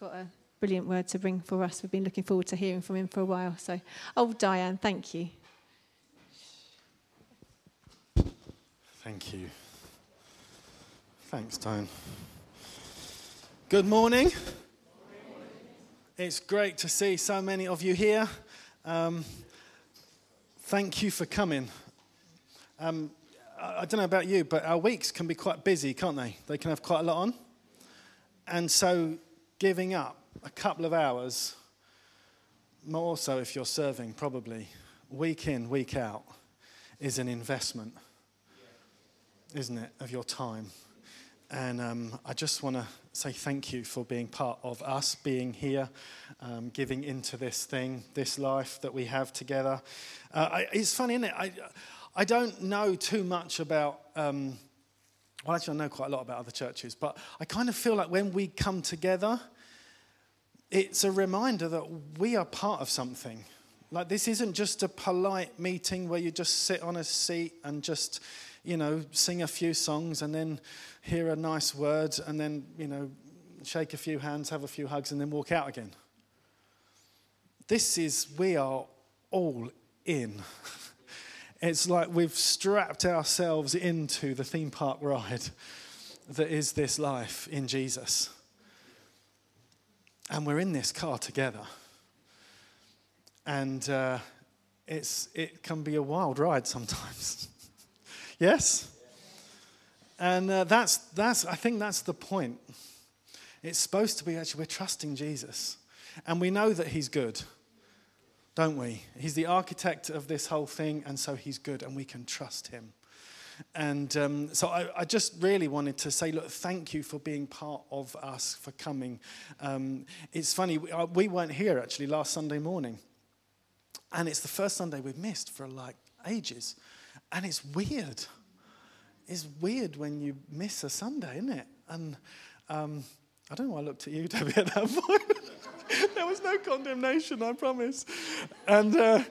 got a brilliant word to bring for us. We've been looking forward to hearing from him for a while. So, oh, Diane, thank you. Thank you. Thanks, Diane. Good morning. It's great to see so many of you here. Um, thank you for coming. Um, I don't know about you, but our weeks can be quite busy, can't they? They can have quite a lot on. And so, giving up a couple of hours, more so if you're serving, probably, week in, week out, is an investment, isn't it, of your time. And um, I just want to say thank you for being part of us, being here, um, giving into this thing, this life that we have together. Uh, I, it's funny, isn't it? I, I don't know too much about. Um, well, actually, I know quite a lot about other churches, but I kind of feel like when we come together, it's a reminder that we are part of something. Like, this isn't just a polite meeting where you just sit on a seat and just, you know, sing a few songs and then hear a nice word and then, you know, shake a few hands, have a few hugs, and then walk out again. This is, we are all in. It's like we've strapped ourselves into the theme park ride that is this life in Jesus. And we're in this car together. And uh, it's, it can be a wild ride sometimes. yes? And uh, that's, that's, I think that's the point. It's supposed to be actually, we're trusting Jesus. And we know that He's good, don't we? He's the architect of this whole thing, and so He's good, and we can trust Him. And um, so I, I, just really wanted to say, look, thank you for being part of us, for coming. Um, it's funny, we, uh, we weren't here actually last Sunday morning. And it's the first Sunday we've missed for like ages. And it's weird it's weird when you miss a Sunday, isn't it? And um, I don't know why I looked at you, Debbie, at that point. there was no condemnation, I promise. And uh,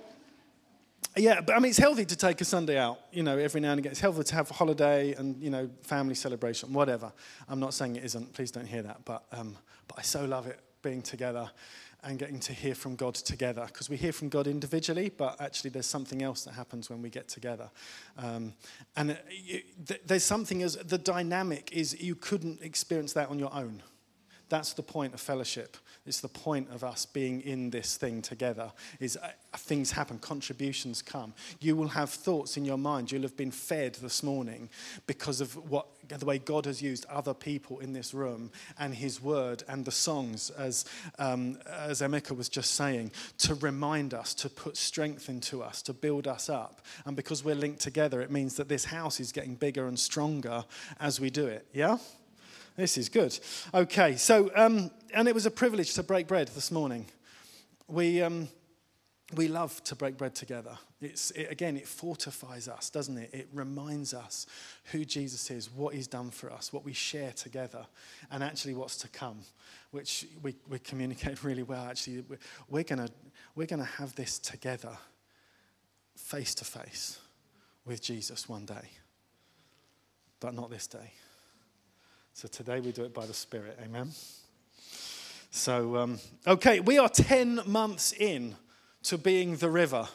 yeah, but I mean, it's healthy to take a Sunday out, you know, every now and again. It's healthy to have a holiday and, you know, family celebration, whatever. I'm not saying it isn't, please don't hear that. But, um, but I so love it being together and getting to hear from God together because we hear from God individually, but actually there's something else that happens when we get together. Um, and it, there's something as the dynamic is you couldn't experience that on your own. That's the point of fellowship. It's the point of us being in this thing together. Is uh, things happen, contributions come. You will have thoughts in your mind. You'll have been fed this morning because of what the way God has used other people in this room and His Word and the songs, as um, as Emeka was just saying, to remind us, to put strength into us, to build us up. And because we're linked together, it means that this house is getting bigger and stronger as we do it. Yeah. This is good. Okay, so, um, and it was a privilege to break bread this morning. We, um, we love to break bread together. It's, it, again, it fortifies us, doesn't it? It reminds us who Jesus is, what he's done for us, what we share together, and actually what's to come, which we, we communicate really well. Actually, we're going we're going to have this together, face to face with Jesus one day, but not this day. So today we do it by the Spirit. Amen. So, um, okay, we are 10 months in to being the river.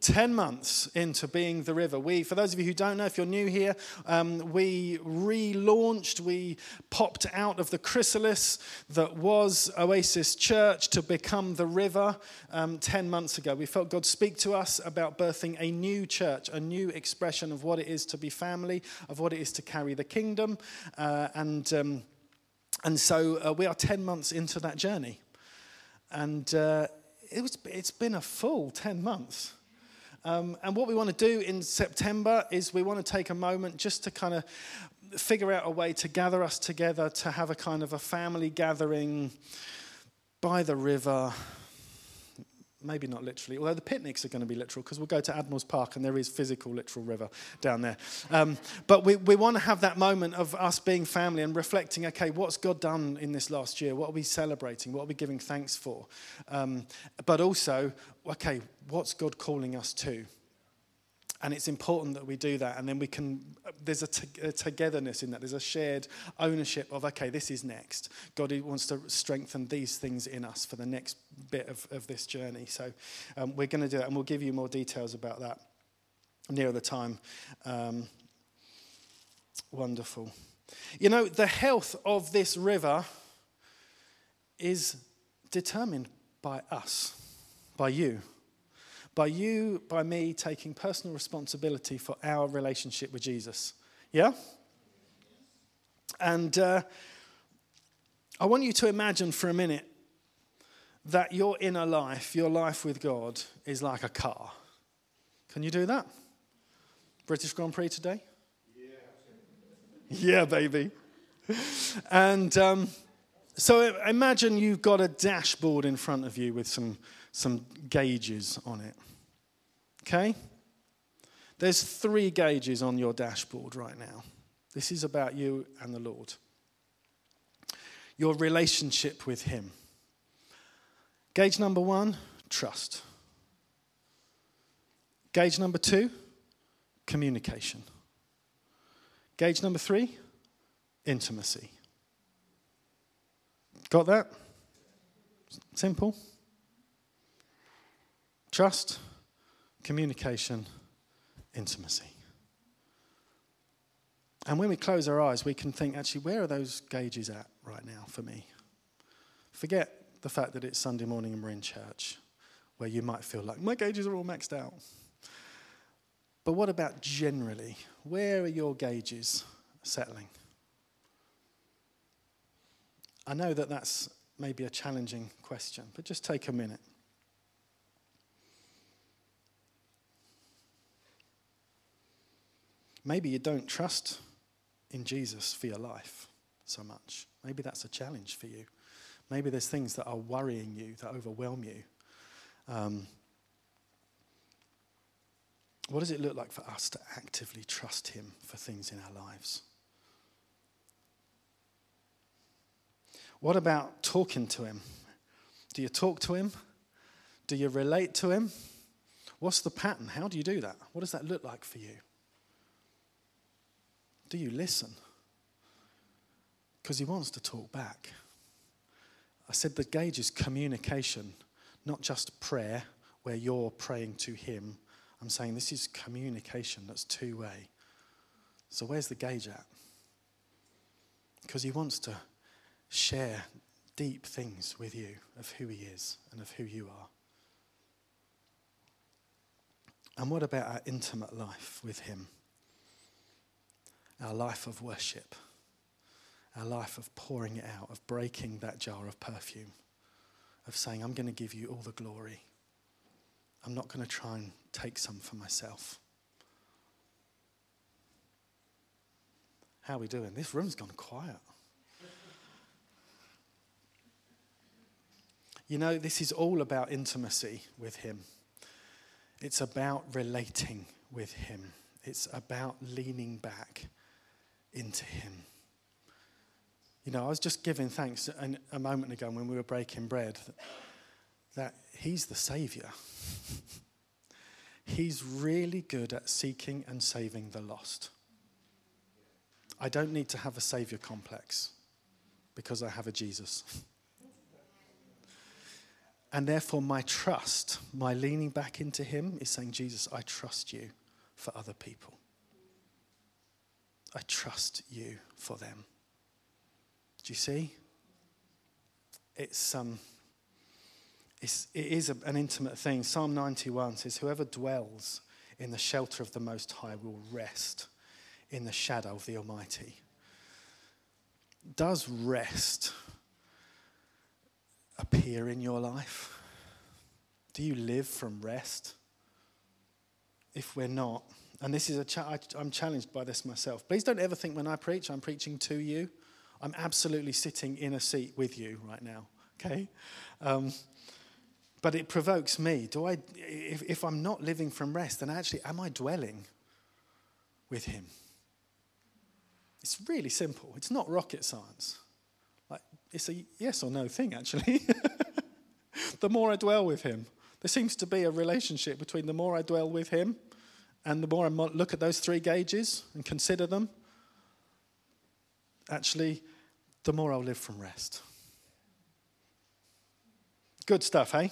10 months into being the river. We, for those of you who don't know, if you're new here, um, we relaunched, we popped out of the chrysalis that was Oasis Church to become the river um, 10 months ago. We felt God speak to us about birthing a new church, a new expression of what it is to be family, of what it is to carry the kingdom. Uh, and, um, and so uh, we are 10 months into that journey. And uh, it was, it's been a full 10 months. Um, and what we want to do in September is we want to take a moment just to kind of figure out a way to gather us together to have a kind of a family gathering by the river. Maybe not literally, although the picnics are going to be literal because we'll go to Admiral's Park and there is physical, literal river down there. Um, but we, we want to have that moment of us being family and reflecting okay, what's God done in this last year? What are we celebrating? What are we giving thanks for? Um, but also, okay, what's God calling us to? And it's important that we do that. And then we can, there's a, t- a togetherness in that. There's a shared ownership of, okay, this is next. God wants to strengthen these things in us for the next bit of, of this journey. So um, we're going to do that. And we'll give you more details about that nearer the time. Um, wonderful. You know, the health of this river is determined by us, by you by you, by me taking personal responsibility for our relationship with Jesus. Yeah? And uh, I want you to imagine for a minute that your inner life, your life with God, is like a car. Can you do that? British Grand Prix today? Yeah, yeah baby. And um, so imagine you've got a dashboard in front of you with some some gauges on it. Okay? There's three gauges on your dashboard right now. This is about you and the Lord. Your relationship with Him. Gauge number one, trust. Gauge number two, communication. Gauge number three, intimacy. Got that? Simple. Trust, communication, intimacy. And when we close our eyes, we can think, actually, where are those gauges at right now for me? Forget the fact that it's Sunday morning and we're in church, where you might feel like, my gauges are all maxed out. But what about generally? Where are your gauges settling? I know that that's maybe a challenging question, but just take a minute. Maybe you don't trust in Jesus for your life so much. Maybe that's a challenge for you. Maybe there's things that are worrying you, that overwhelm you. Um, what does it look like for us to actively trust Him for things in our lives? What about talking to Him? Do you talk to Him? Do you relate to Him? What's the pattern? How do you do that? What does that look like for you? Do you listen? Because he wants to talk back. I said the gauge is communication, not just prayer where you're praying to him. I'm saying this is communication that's two way. So, where's the gauge at? Because he wants to share deep things with you of who he is and of who you are. And what about our intimate life with him? Our life of worship, our life of pouring it out, of breaking that jar of perfume, of saying, I'm going to give you all the glory. I'm not going to try and take some for myself. How are we doing? This room's gone quiet. You know, this is all about intimacy with Him. It's about relating with Him. It's about leaning back into Him. You know, I was just giving thanks a moment ago when we were breaking bread that, He's the Savior. he's really good at seeking and saving the lost. I don't need to have a Savior complex because I have a Jesus. And therefore, my trust, my leaning back into Him, is saying, Jesus, I trust you for other people. I trust you for them. Do you see? It's, um, it's, it is an intimate thing. Psalm 91 says, Whoever dwells in the shelter of the Most High will rest in the shadow of the Almighty. Does rest appear in your life? Do you live from rest? If we're not, and this is a cha- I, I'm challenged by this myself. Please don't ever think when I preach, I'm preaching to you. I'm absolutely sitting in a seat with you right now, okay? Um, but it provokes me. Do I, if, if I'm not living from rest, then actually, am I dwelling with Him? It's really simple. It's not rocket science. Like, it's a yes or no thing, actually. the more I dwell with Him, there seems to be a relationship between the more I dwell with Him and the more I look at those three gauges and consider them, actually, the more I'll live from rest. Good stuff, hey?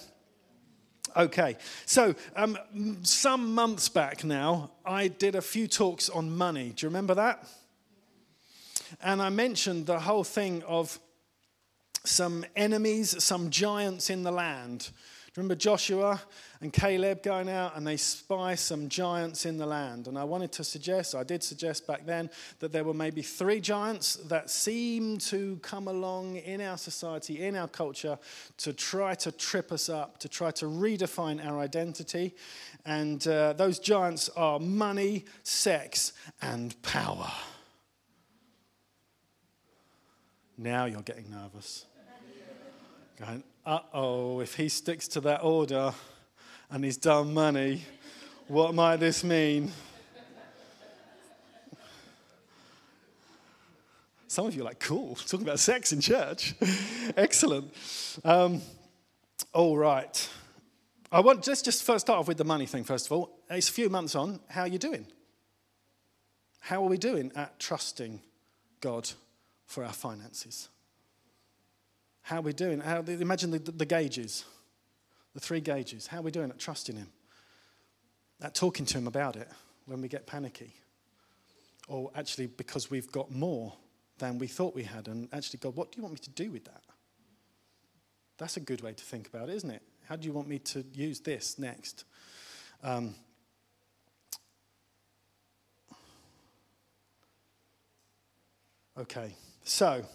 Okay, so um, some months back now, I did a few talks on money. Do you remember that? And I mentioned the whole thing of some enemies, some giants in the land. Remember Joshua and Caleb going out and they spy some giants in the land. And I wanted to suggest, I did suggest back then, that there were maybe three giants that seem to come along in our society, in our culture, to try to trip us up, to try to redefine our identity. And uh, those giants are money, sex, and power. Now you're getting nervous. Going, uh oh, if he sticks to that order and he's done money, what might this mean? Some of you are like, cool, talking about sex in church. Excellent. Um, all right. I want just just first start off with the money thing, first of all. It's a few months on. How are you doing? How are we doing at trusting God for our finances? How are we doing? How, imagine the, the gauges, the three gauges. How are we doing at trusting Him? At talking to Him about it when we get panicky? Or actually, because we've got more than we thought we had, and actually, God, what do you want me to do with that? That's a good way to think about it, isn't it? How do you want me to use this next? Um, okay, so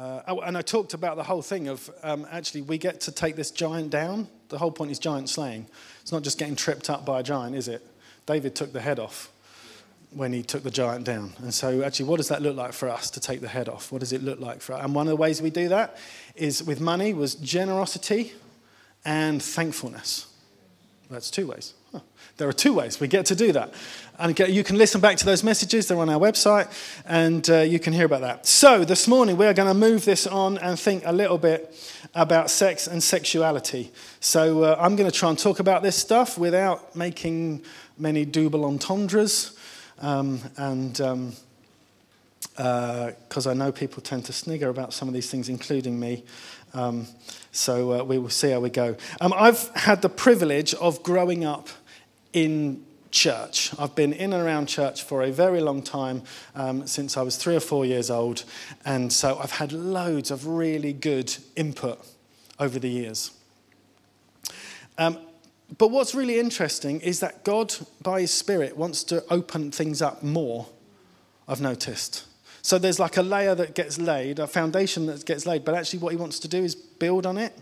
uh, and I talked about the whole thing of um, actually we get to take this giant down. The whole point is giant slaying. It's not just getting tripped up by a giant, is it? David took the head off when he took the giant down. And so, actually, what does that look like for us to take the head off? What does it look like for us? And one of the ways we do that is with money was generosity and thankfulness. That's two ways. There are two ways we get to do that. And you can listen back to those messages, they're on our website, and uh, you can hear about that. So, this morning we're going to move this on and think a little bit about sex and sexuality. So, uh, I'm going to try and talk about this stuff without making many double entendres. Um, and because um, uh, I know people tend to snigger about some of these things, including me. Um, so uh, we will see how we go. Um, I've had the privilege of growing up in church. I've been in and around church for a very long time, um, since I was three or four years old. And so I've had loads of really good input over the years. Um, but what's really interesting is that God, by His Spirit, wants to open things up more, I've noticed. So there's like a layer that gets laid, a foundation that gets laid, but actually what He wants to do is build on it.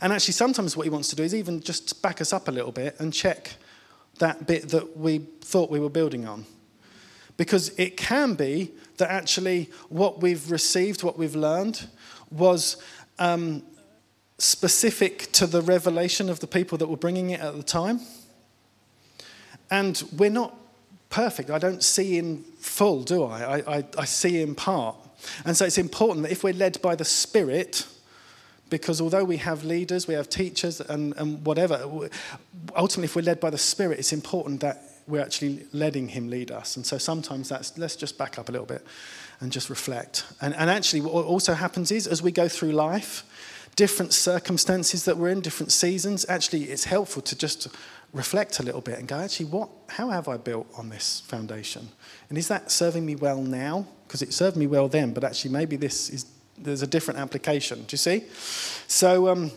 And actually, sometimes what He wants to do is even just back us up a little bit and check that bit that we thought we were building on. Because it can be that actually what we've received, what we've learned, was um, specific to the revelation of the people that were bringing it at the time. And we're not perfect. I don't see in full, do I? I, I, I see in part. And so it's important that if we're led by the Spirit, because although we have leaders, we have teachers, and, and whatever, ultimately, if we're led by the Spirit, it's important that we're actually letting Him lead us. And so sometimes that's, let's just back up a little bit and just reflect. And, and actually, what also happens is as we go through life, different circumstances that we're in, different seasons, actually, it's helpful to just reflect a little bit and go, actually, what, how have I built on this foundation? And is that serving me well now? Because it served me well then, but actually, maybe this is there's a different application. Do you see? So um,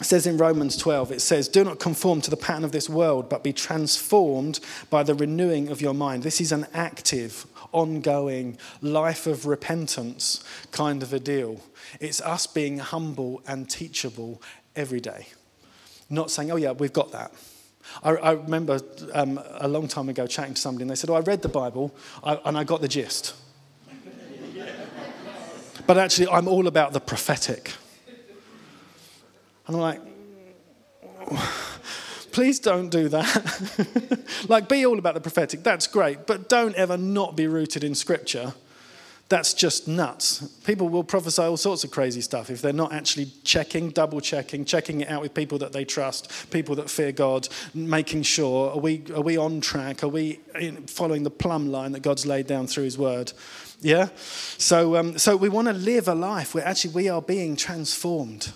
it says in Romans 12, it says, Do not conform to the pattern of this world, but be transformed by the renewing of your mind. This is an active, ongoing life of repentance kind of a deal. It's us being humble and teachable every day. Not saying, Oh, yeah, we've got that. I, I remember um, a long time ago chatting to somebody, and they said, Oh, I read the Bible I, and I got the gist. But actually, I'm all about the prophetic. And I'm like, please don't do that. like, be all about the prophetic. That's great. But don't ever not be rooted in Scripture that's just nuts. People will prophesy all sorts of crazy stuff if they're not actually checking, double checking, checking it out with people that they trust, people that fear God, making sure are we, are we on track? Are we following the plumb line that God's laid down through His Word? Yeah? So, um, so we want to live a life where actually we are being transformed,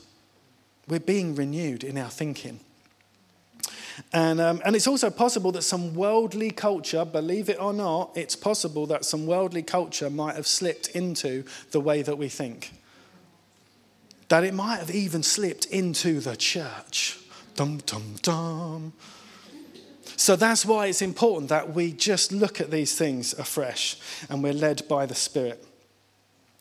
we're being renewed in our thinking. And, um, and it's also possible that some worldly culture, believe it or not, it's possible that some worldly culture might have slipped into the way that we think. That it might have even slipped into the church. Dum, dum, dum. So that's why it's important that we just look at these things afresh and we're led by the Spirit.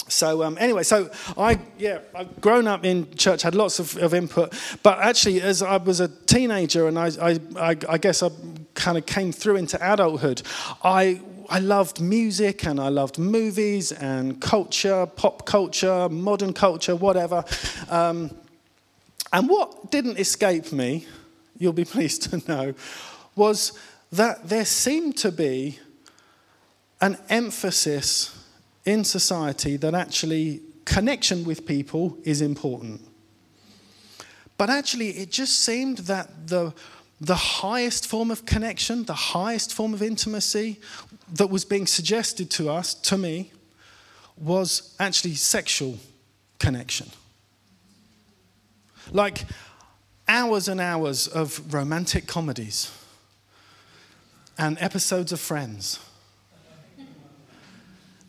So um, anyway, so I yeah I've grown up in church, had lots of, of input, but actually as I was a teenager and I I, I, I guess I kind of came through into adulthood, I I loved music and I loved movies and culture, pop culture, modern culture, whatever. Um, and what didn't escape me, you'll be pleased to know, was that there seemed to be an emphasis in society that actually connection with people is important. But actually, it just seemed that the, the highest form of connection, the highest form of intimacy that was being suggested to us, to me, was actually sexual connection. Like hours and hours of romantic comedies and episodes of Friends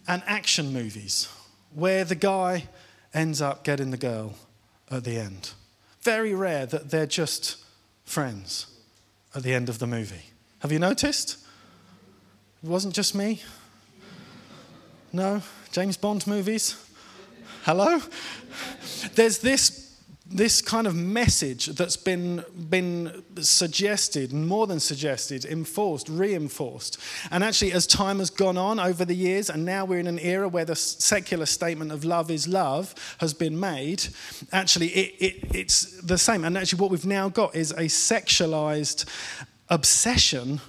and action movies where the guy ends up getting the girl at the end. Very rare that they're just friends at the end of the movie. Have you noticed? It wasn't just me. No? James Bond movies? Hello? There's this this kind of message that's been, been suggested, more than suggested, enforced, reinforced. And actually, as time has gone on over the years, and now we're in an era where the secular statement of love is love has been made, actually, it, it, it's the same. And actually, what we've now got is a sexualized obsession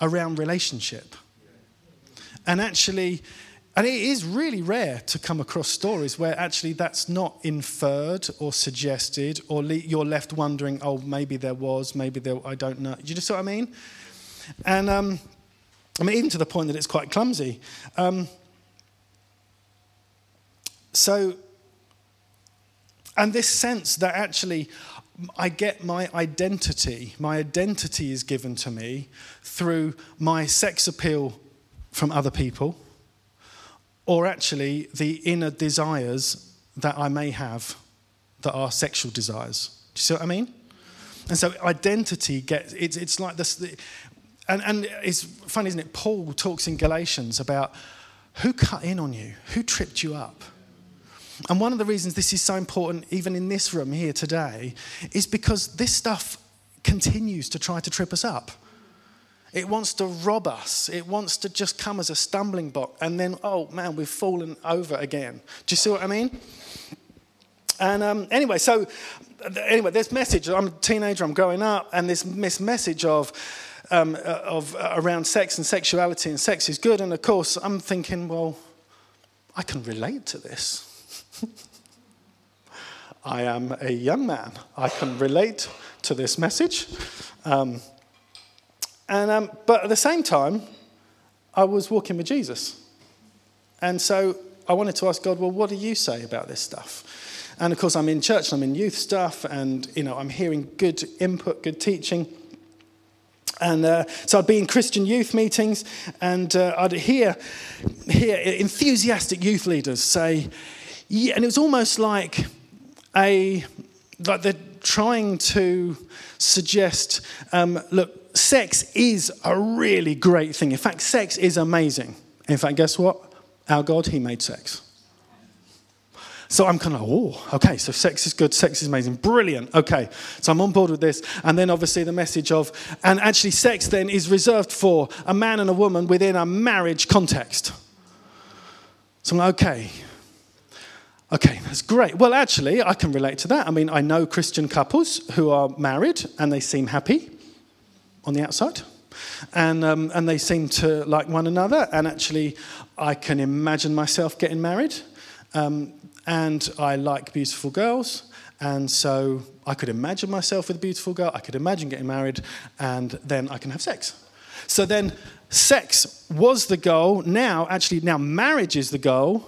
around relationship. And actually, and it is really rare to come across stories where actually that's not inferred or suggested, or le- you're left wondering, oh, maybe there was, maybe there, I don't know. Do you just see what I mean? And um, I mean, even to the point that it's quite clumsy. Um, so, and this sense that actually I get my identity, my identity is given to me through my sex appeal from other people or actually the inner desires that I may have that are sexual desires. Do you see what I mean? And so identity gets, it's, it's like this, and, and it's funny, isn't it? Paul talks in Galatians about who cut in on you, who tripped you up. And one of the reasons this is so important, even in this room here today, is because this stuff continues to try to trip us up. It wants to rob us. It wants to just come as a stumbling block. And then, oh man, we've fallen over again. Do you see what I mean? And um, anyway, so anyway, this message I'm a teenager, I'm growing up, and this, this message of, um, uh, of uh, around sex and sexuality and sex is good. And of course, I'm thinking, well, I can relate to this. I am a young man. I can relate to this message. Um, and, um, but at the same time, I was walking with Jesus. And so I wanted to ask God, well, what do you say about this stuff? And of course, I'm in church, and I'm in youth stuff, and you know, I'm hearing good input, good teaching. And uh, so I'd be in Christian youth meetings, and uh, I'd hear, hear enthusiastic youth leaders say, yeah, and it was almost like a like they're trying to suggest, um, look, sex is a really great thing. In fact, sex is amazing. In fact, guess what? Our God, He made sex. So I'm kind of, oh, okay, so sex is good, sex is amazing, brilliant, okay. So I'm on board with this. And then obviously the message of, and actually, sex then is reserved for a man and a woman within a marriage context. So I'm like, okay, okay, that's great. Well, actually, I can relate to that. I mean, I know Christian couples who are married and they seem happy on the outside. and, um, and they seem to like one another. And actually, I can imagine myself getting married. Um, and I like beautiful girls. And so I could imagine myself with a beautiful girl. I could imagine getting married, and then I can have sex. So then, sex was the goal. Now, actually, now marriage is the goal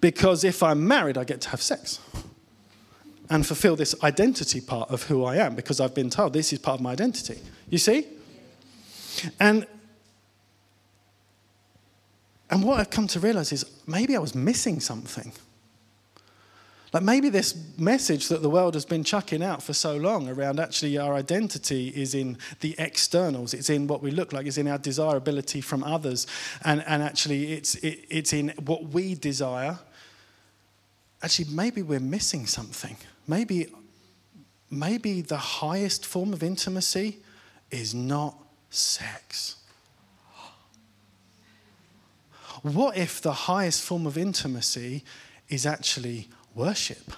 because if I'm married, I get to have sex and fulfill this identity part of who I am because I've been told this is part of my identity. You see? And and what I've come to realize is maybe I was missing something. Like maybe this message that the world has been chucking out for so long around actually our identity is in the externals, it's in what we look like, it's in our desirability from others, and, and actually it's, it, it's in what we desire. Actually, maybe we're missing something. Maybe, maybe the highest form of intimacy is not sex. What if the highest form of intimacy is actually worship?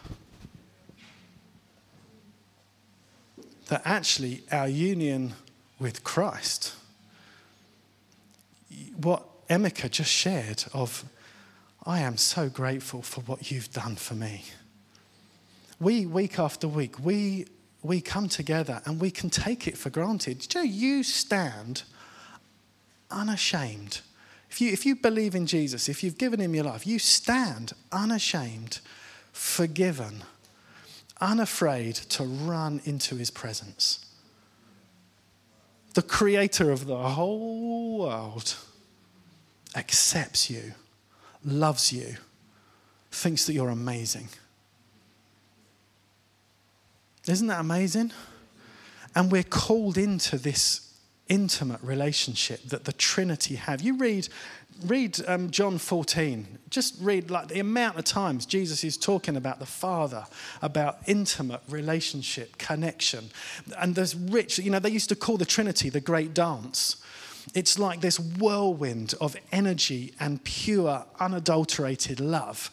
That actually our union with Christ, what Emeka just shared of, I am so grateful for what you've done for me we, week after week, we, we come together and we can take it for granted. You you stand unashamed. If you, if you believe in Jesus, if you've given him your life, you stand unashamed, forgiven, unafraid to run into his presence. The creator of the whole world accepts you, loves you, thinks that you're amazing. Isn't that amazing? And we're called into this intimate relationship that the Trinity have. You read, read um, John 14. Just read like the amount of times Jesus is talking about the Father, about intimate relationship, connection. And there's rich, you know, they used to call the Trinity the great dance. It's like this whirlwind of energy and pure, unadulterated love.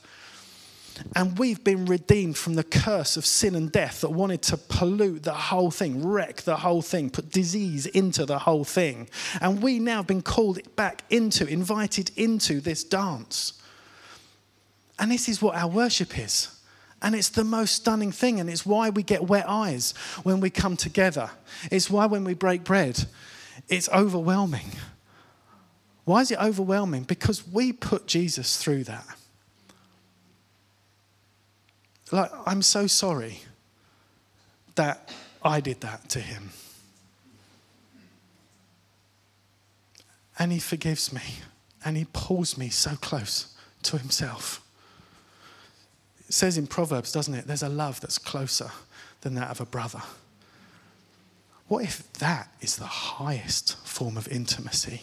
And we've been redeemed from the curse of sin and death that wanted to pollute the whole thing, wreck the whole thing, put disease into the whole thing. And we now have been called back into, invited into this dance. And this is what our worship is. And it's the most stunning thing. And it's why we get wet eyes when we come together. It's why when we break bread, it's overwhelming. Why is it overwhelming? Because we put Jesus through that. Like, I'm so sorry that I did that to him. And he forgives me and he pulls me so close to himself. It says in Proverbs, doesn't it? There's a love that's closer than that of a brother. What if that is the highest form of intimacy?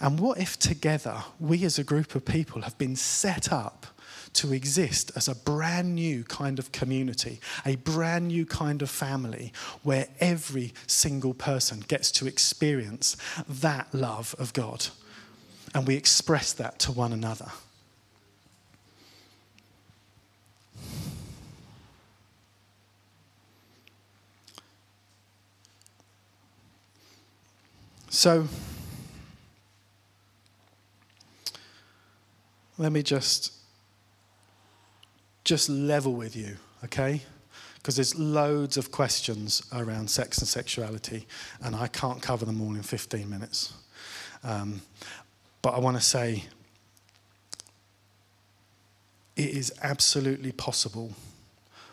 And what if together we as a group of people have been set up to exist as a brand new kind of community, a brand new kind of family where every single person gets to experience that love of God. And we express that to one another. So, let me just just level with you, okay? Because there's loads of questions around sex and sexuality, and I can't cover them all in 15 minutes. Um, but I want to say it is absolutely possible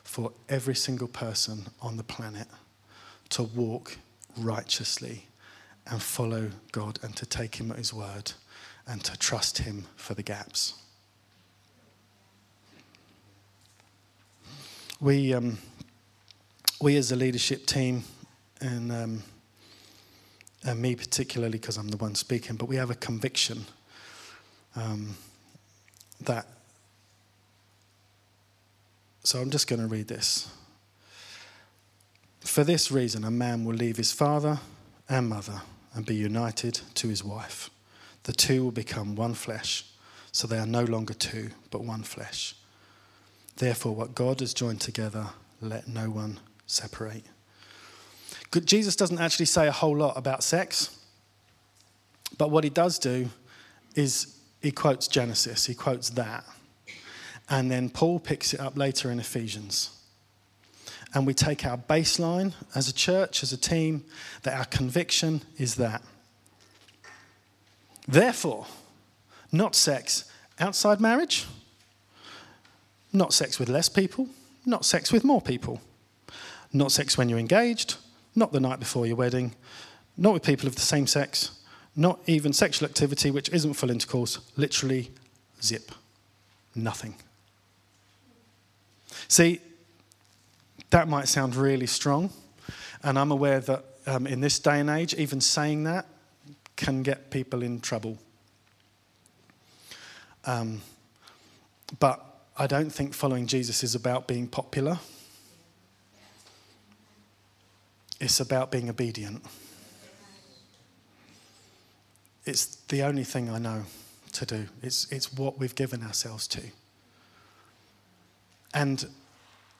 for every single person on the planet to walk righteously and follow God and to take Him at His word and to trust Him for the gaps. we, um, we as a leadership team, and, um, and me particularly because I'm the one speaking, but we have a conviction um, that. So I'm just going to read this. For this reason, a man will leave his father and mother and be united to his wife. The two will become one flesh. So they are no longer two, but one flesh. Therefore, what God has joined together, let no one separate. Jesus doesn't actually say a whole lot about sex. But what he does do is he quotes Genesis, he quotes that. And then Paul picks it up later in Ephesians. And we take our baseline as a church, as a team, that our conviction is that. Therefore, not sex outside marriage, not sex with less people, not sex with more people, not sex when you're engaged, not the night before your wedding, not with people of the same sex, not even sexual activity which isn't full intercourse, literally zip, nothing. See, that might sound really strong, and I'm aware that um, in this day and age, even saying that can get people in trouble. Um, but I don't think following Jesus is about being popular. It's about being obedient. It's the only thing I know to do. It's, it's what we've given ourselves to. And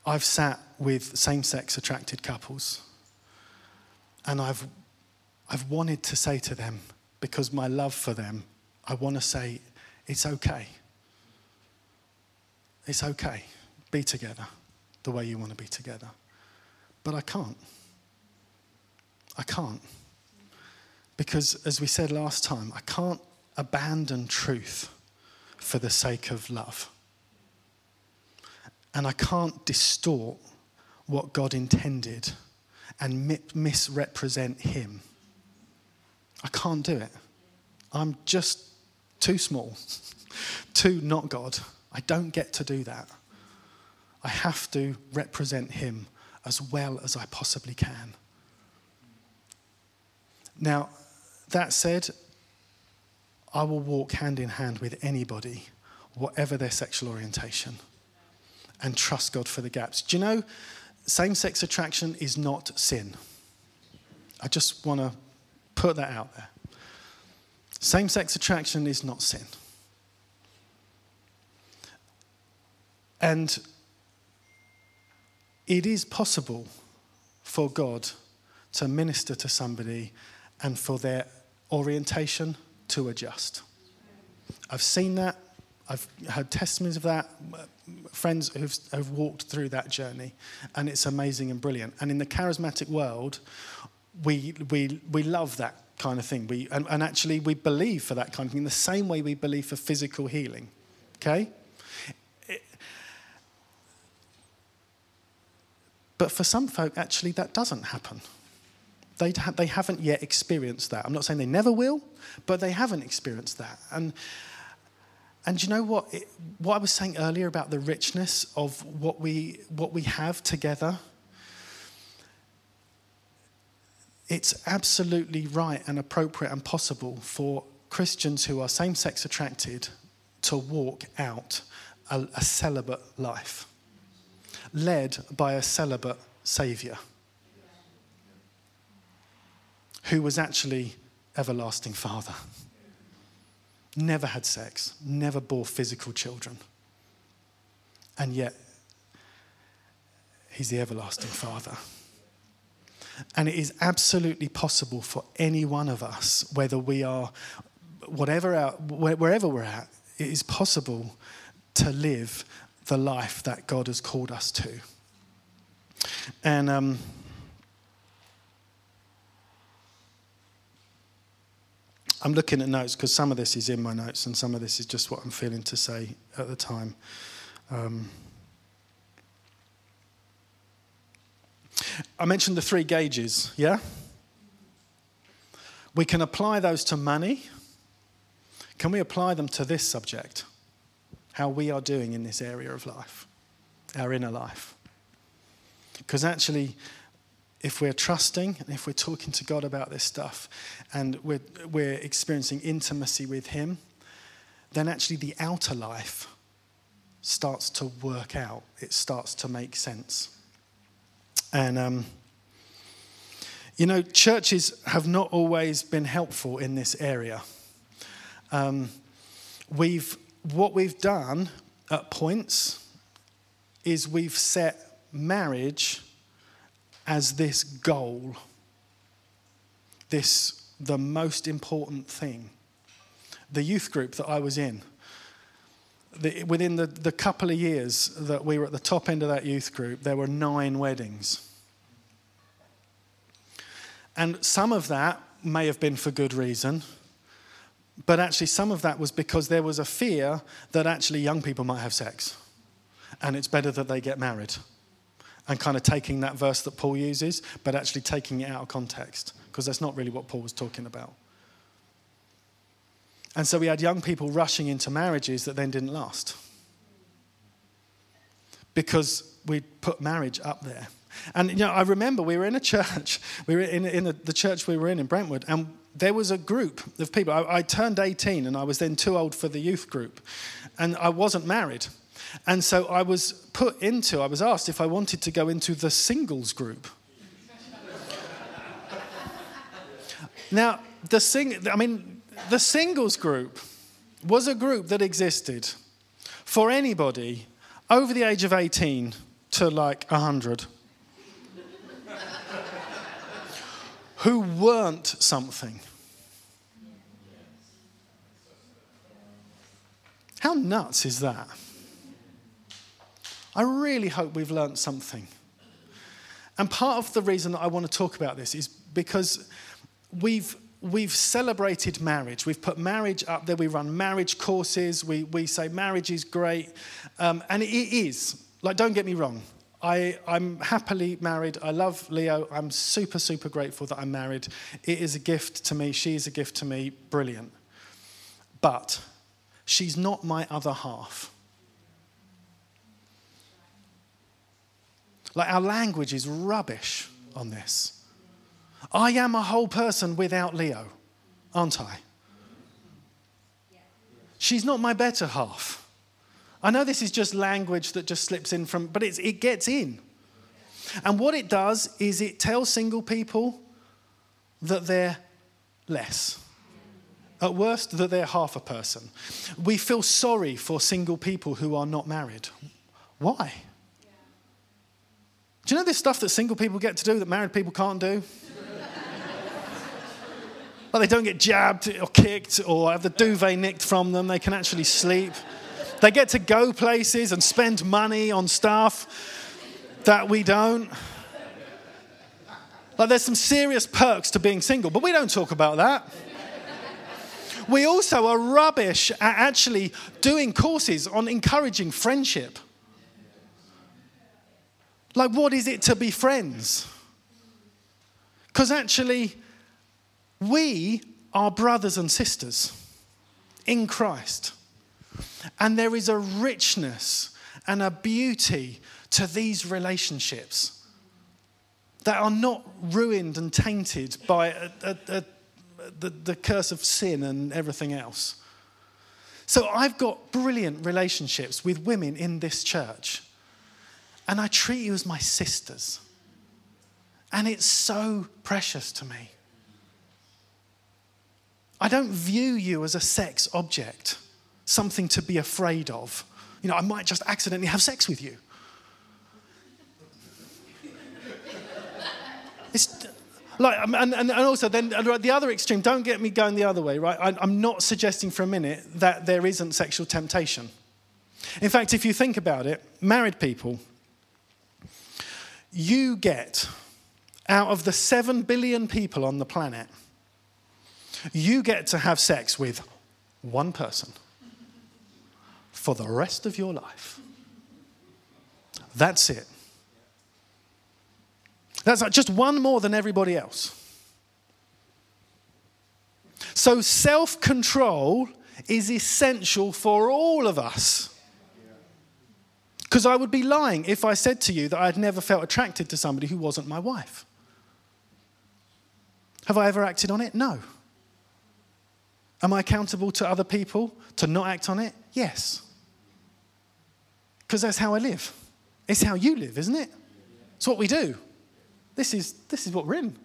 I've sat with same sex attracted couples, and I've, I've wanted to say to them, because my love for them, I want to say, it's okay. It's okay. Be together the way you want to be together. But I can't. I can't. Because, as we said last time, I can't abandon truth for the sake of love. And I can't distort what God intended and misrepresent Him. I can't do it. I'm just too small, too not God. I don't get to do that. I have to represent Him as well as I possibly can. Now, that said, I will walk hand in hand with anybody, whatever their sexual orientation, and trust God for the gaps. Do you know, same sex attraction is not sin? I just want to put that out there. Same sex attraction is not sin. And it is possible for God to minister to somebody and for their orientation to adjust. I've seen that. I've heard testimonies of that, friends who've, have walked through that journey, and it's amazing and brilliant. And in the charismatic world, we, we, we love that kind of thing. We, and, and actually, we believe for that kind of thing the same way we believe for physical healing. Okay? But for some folk, actually, that doesn't happen. They, they haven't yet experienced that. I'm not saying they never will, but they haven't experienced that. And, and you know what? It, what I was saying earlier about the richness of what we, what we have together, it's absolutely right and appropriate and possible for Christians who are same sex attracted to walk out a, a celibate life led by a celibate Saviour who was actually everlasting Father. Never had sex, never bore physical children. And yet, He's the everlasting Father. And it is absolutely possible for any one of us, whether we are, whatever our, wherever we're at, it is possible to live the life that God has called us to. And um, I'm looking at notes because some of this is in my notes and some of this is just what I'm feeling to say at the time. Um, I mentioned the three gauges, yeah? We can apply those to money. Can we apply them to this subject? how we are doing in this area of life, our inner life. Because actually, if we're trusting and if we're talking to God about this stuff and we're, we're experiencing intimacy with Him, then actually the outer life starts to work out, it starts to make sense. And, um, you know, churches have not always been helpful in this area. Um, we've what we've done at points is we've set marriage as this goal, this the most important thing. The youth group that I was in, the, within the, the couple of years that we were at the top end of that youth group, there were nine weddings. And some of that may have been for good reason, but actually, some of that was because there was a fear that actually young people might have sex, and it's better that they get married. And kind of taking that verse that Paul uses, but actually taking it out of context, because that's not really what Paul was talking about. And so we had young people rushing into marriages that then didn't last. Because we put marriage up there. And you know, I remember we were in a church, we were in, in the, the church we were in in Brentwood, and there was a group of people. I, I, turned 18 and I was then too old for the youth group. And I wasn't married. And so I was put into, I was asked if I wanted to go into the singles group. now, the sing, I mean, the singles group was a group that existed for anybody over the age of 18 to like 100 who weren't something. How nuts is that? I really hope we've learnt something. And part of the reason that I want to talk about this is because we've, we've celebrated marriage. We've put marriage up there. We run marriage courses. We, we say marriage is great. Um, and it is. Like, don't get me wrong. I, I'm happily married. I love Leo. I'm super, super grateful that I'm married. It is a gift to me. She is a gift to me. Brilliant. But she's not my other half. Like, our language is rubbish on this. I am a whole person without Leo, aren't I? She's not my better half. I know this is just language that just slips in from, but it's it gets in. And what it does is it tells single people that they're less. At worst, that they're half a person. We feel sorry for single people who are not married. Why? Do you know this stuff that single people get to do that married people can't do? like they don't get jabbed or kicked or have the duvet nicked from them, they can actually sleep. They get to go places and spend money on stuff that we don't. Like, there's some serious perks to being single, but we don't talk about that. We also are rubbish at actually doing courses on encouraging friendship. Like, what is it to be friends? Because actually, we are brothers and sisters in Christ. And there is a richness and a beauty to these relationships that are not ruined and tainted by a, a, a, the, the curse of sin and everything else. So I've got brilliant relationships with women in this church, and I treat you as my sisters. And it's so precious to me. I don't view you as a sex object something to be afraid of. You know, I might just accidentally have sex with you. It's like, um, and, and, also then the other extreme, don't get me going the other way, right? I'm not suggesting for a minute that there isn't sexual temptation. In fact, if you think about it, married people, you get out of the 7 billion people on the planet, you get to have sex with one person for the rest of your life. That's it. That's just one more than everybody else. So, self control is essential for all of us. Because I would be lying if I said to you that I had never felt attracted to somebody who wasn't my wife. Have I ever acted on it? No. Am I accountable to other people to not act on it? Yes. Because that's how I live. It's how you live, isn't it? It's what we do. This is, this is what we're in.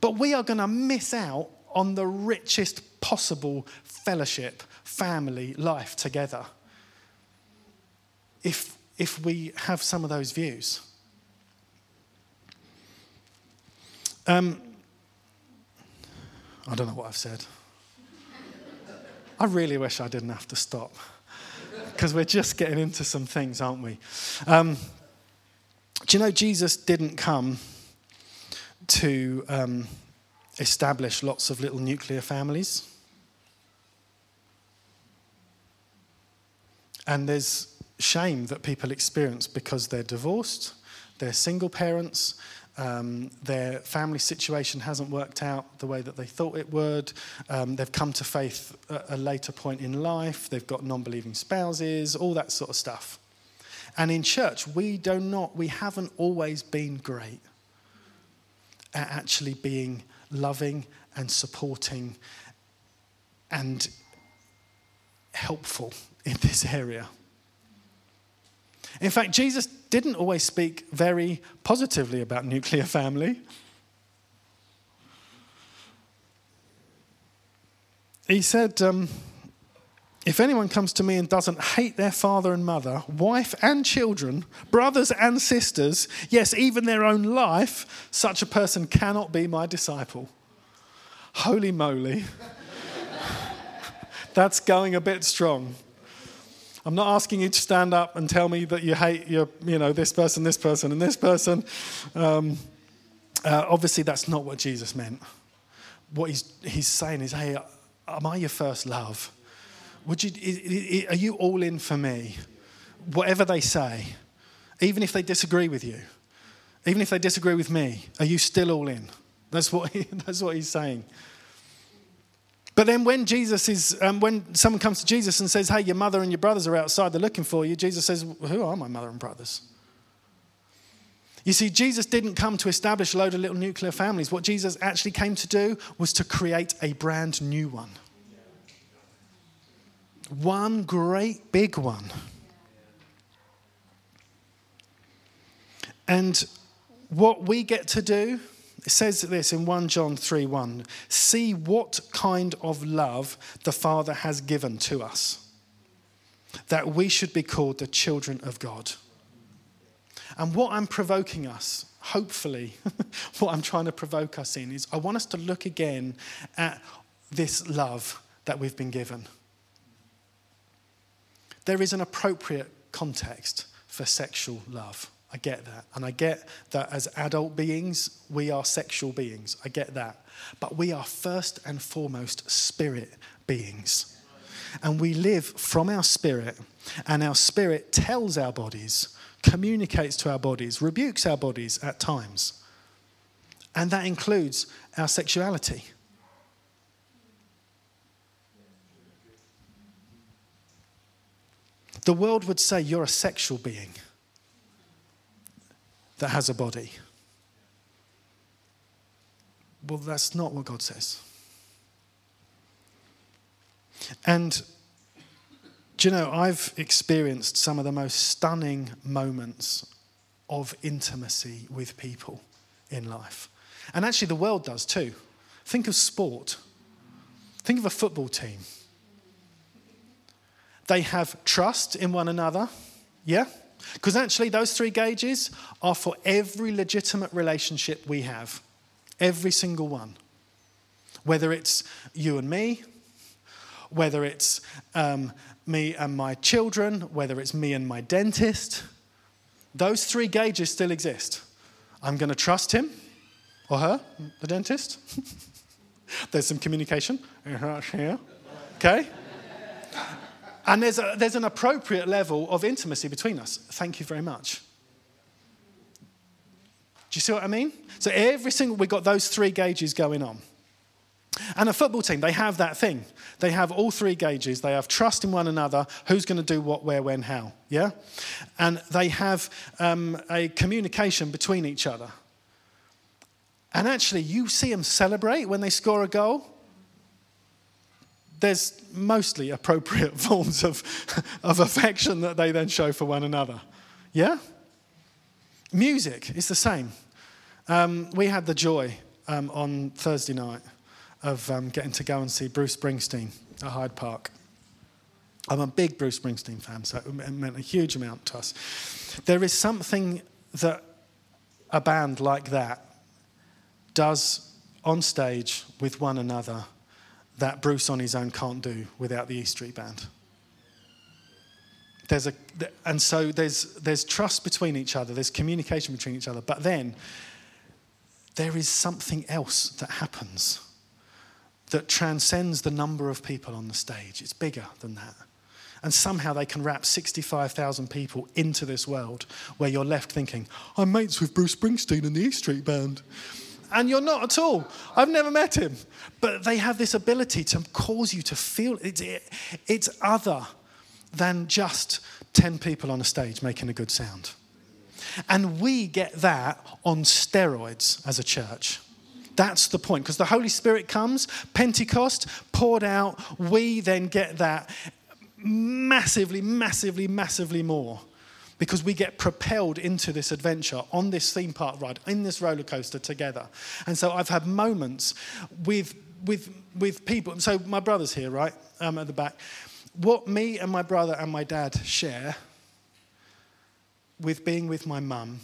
But we are going to miss out on the richest possible fellowship, family, life together if, if we have some of those views. I don't know what I've said. I really wish I didn't have to stop because we're just getting into some things, aren't we? Um, do you know Jesus didn't come to um, establish lots of little nuclear families? And there's shame that people experience because they're divorced, they're single parents, um, their family situation hasn't worked out the way that they thought it would. Um, they've come to faith at a later point in life. They've got non believing spouses, all that sort of stuff. And in church, we do not, we haven't always been great at actually being loving and supporting and helpful in this area. In fact, Jesus didn't always speak very positively about nuclear family. He said, um, If anyone comes to me and doesn't hate their father and mother, wife and children, brothers and sisters, yes, even their own life, such a person cannot be my disciple. Holy moly. That's going a bit strong. I'm not asking you to stand up and tell me that you hate your, you know, this person, this person, and this person. Um, uh, obviously, that's not what Jesus meant. What he's, he's saying is, hey, am I your first love? Would you, are you all in for me? Whatever they say, even if they disagree with you, even if they disagree with me, are you still all in? That's what, he, that's what he's saying. But then when Jesus is, um, when someone comes to Jesus and says, hey, your mother and your brothers are outside, they're looking for you, Jesus says, who are my mother and brothers? You see, Jesus didn't come to establish a load of little nuclear families. What Jesus actually came to do was to create a brand new one. One great big one. And what we get to do it says this in 1 John 3 1 See what kind of love the Father has given to us, that we should be called the children of God. And what I'm provoking us, hopefully, what I'm trying to provoke us in is I want us to look again at this love that we've been given. There is an appropriate context for sexual love. I get that. And I get that as adult beings, we are sexual beings. I get that. But we are first and foremost spirit beings. And we live from our spirit, and our spirit tells our bodies, communicates to our bodies, rebukes our bodies at times. And that includes our sexuality. The world would say you're a sexual being that has a body. Well, that's not what God says. And do you know, I've experienced some of the most stunning moments of intimacy with people in life. And actually, the world does too. Think of sport, think of a football team. They have trust in one another, yeah? Because actually, those three gauges are for every legitimate relationship we have, every single one. Whether it's you and me, whether it's um, me and my children, whether it's me and my dentist, those three gauges still exist. I'm going to trust him or her, the dentist. There's some communication. Here. Okay? And there's, a, there's an appropriate level of intimacy between us. Thank you very much. Do you see what I mean? So every single, we've got those three gauges going on. And a football team, they have that thing. They have all three gauges. They have trust in one another, who's going to do what, where, when, how. Yeah? And they have um, a communication between each other. And actually, you see them celebrate when they score a goal there's mostly appropriate forms of, of affection that they then show for one another. Yeah? Music is the same. Um, we had the joy um, on Thursday night of um, getting to go and see Bruce Springsteen at Hyde Park. I'm a big Bruce Springsteen fan, so it meant a huge amount to us. There is something that a band like that does on stage with one another that Bruce on his own can't do without the E Street Band. There's a, and so there's, there's trust between each other, there's communication between each other, but then there is something else that happens that transcends the number of people on the stage. It's bigger than that. And somehow they can wrap 65,000 people into this world where you're left thinking, I'm mates with Bruce Springsteen and the E Street Band. And you're not at all. I've never met him. But they have this ability to cause you to feel it's, it, it's other than just 10 people on a stage making a good sound. And we get that on steroids as a church. That's the point. Because the Holy Spirit comes, Pentecost poured out, we then get that massively, massively, massively more. Because we get propelled into this adventure on this theme park ride, in this roller coaster together. And so I've had moments with, with, with people. So my brother's here, right? Um, at the back what me and my brother and my dad share with being with my mum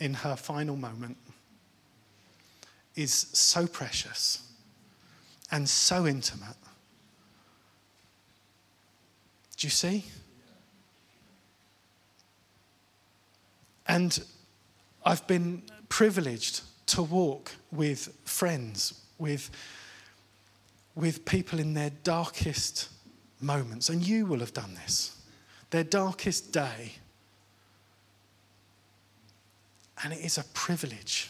in her final moment is so precious and so intimate. Do you see? And I've been privileged to walk with friends, with, with people in their darkest moments, and you will have done this, their darkest day. And it is a privilege.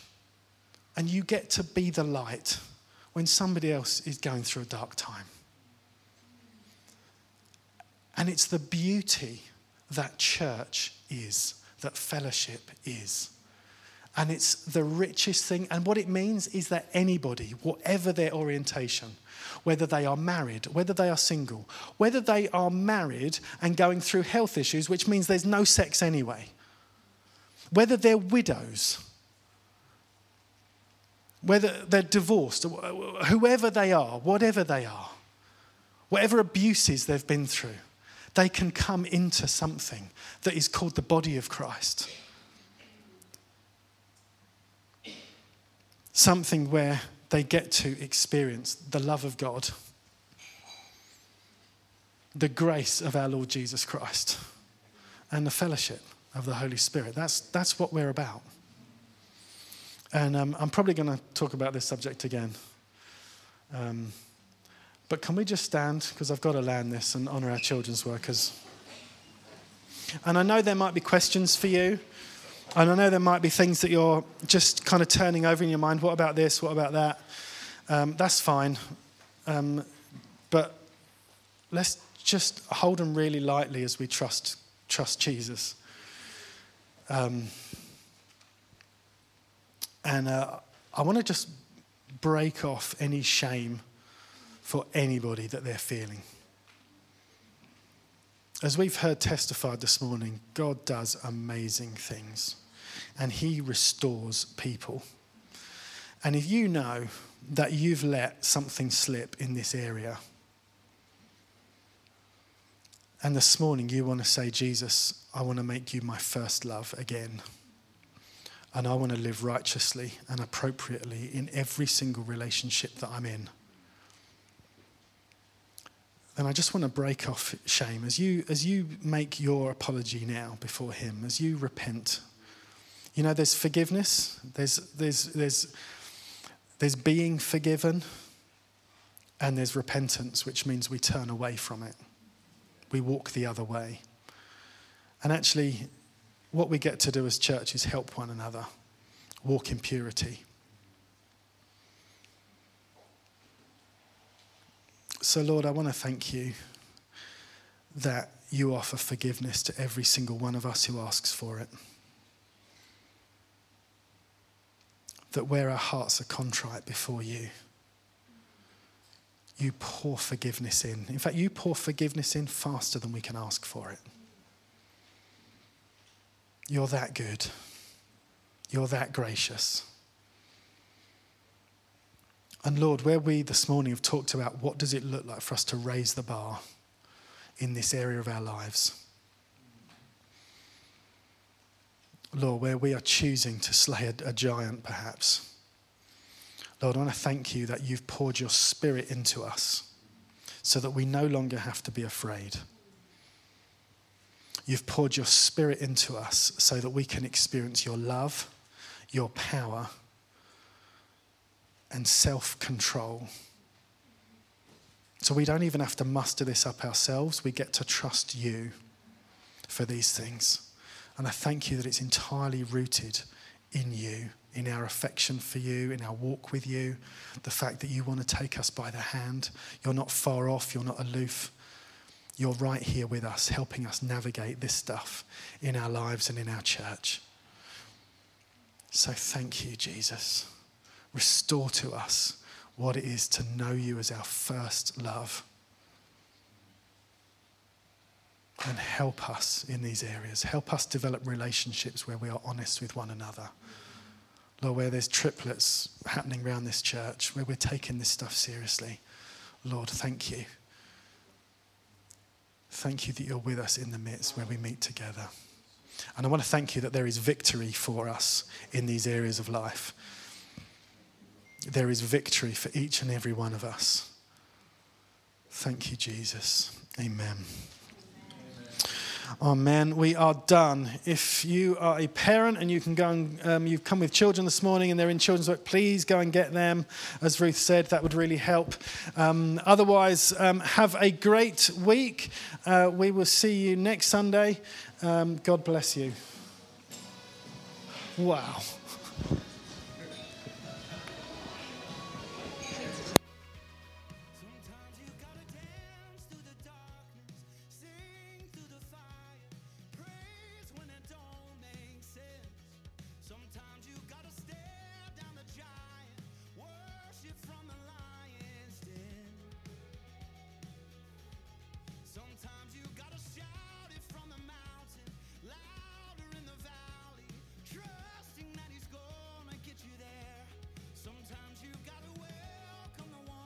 And you get to be the light when somebody else is going through a dark time. And it's the beauty that church is, that fellowship is. And it's the richest thing. And what it means is that anybody, whatever their orientation, whether they are married, whether they are single, whether they are married and going through health issues, which means there's no sex anyway, whether they're widows, whether they're divorced, whoever they are, whatever they are, whatever abuses they've been through, they can come into something that is called the body of Christ. Something where they get to experience the love of God, the grace of our Lord Jesus Christ, and the fellowship of the Holy Spirit. That's, that's what we're about. And um, I'm probably going to talk about this subject again. Um, but can we just stand? Because I've got to land this and honour our children's workers. And I know there might be questions for you. And I know there might be things that you're just kind of turning over in your mind. What about this? What about that? Um, that's fine. Um, but let's just hold them really lightly as we trust, trust Jesus. Um, and uh, I want to just break off any shame for anybody that they're feeling. As we've heard testified this morning, God does amazing things and He restores people. And if you know that you've let something slip in this area, and this morning you want to say, Jesus, I want to make you my first love again. And I want to live righteously and appropriately in every single relationship that I'm in. Then I just want to break off shame. As you, as you make your apology now before Him, as you repent you know, there's forgiveness, there's, there's, there's, there's being forgiven, and there's repentance, which means we turn away from it. We walk the other way. And actually, what we get to do as church is help one another walk in purity. So, Lord, I want to thank you that you offer forgiveness to every single one of us who asks for it. that where our hearts are contrite before you, you pour forgiveness in. In fact, you pour forgiveness in faster than we can ask for it. You're that good. You're that gracious. And Lord, where we this morning have talked about what does it look like for us to raise the bar in this area of our lives. Lord, where we are choosing to slay a, a giant, perhaps. Lord, I want to thank you that you've poured your spirit into us so that we no longer have to be afraid. You've poured your spirit into us so that we can experience your love, your power, and self control. So we don't even have to muster this up ourselves. We get to trust you for these things. And I thank you that it's entirely rooted in you, in our affection for you, in our walk with you, the fact that you want to take us by the hand. You're not far off, you're not aloof. You're right here with us, helping us navigate this stuff in our lives and in our church. So thank you, Jesus. Restore to us what it is to know you as our first love. And help us in these areas. Help us develop relationships where we are honest with one another. Lord, where there's triplets happening around this church, where we're taking this stuff seriously. Lord, thank you. Thank you that you're with us in the midst where we meet together. And I want to thank you that there is victory for us in these areas of life. There is victory for each and every one of us. Thank you, Jesus. Amen. Amen. We are done. If you are a parent and you can go and um, you've come with children this morning and they're in children's work, please go and get them. As Ruth said, that would really help. Um, otherwise, um, have a great week. Uh, we will see you next Sunday. Um, God bless you. Wow.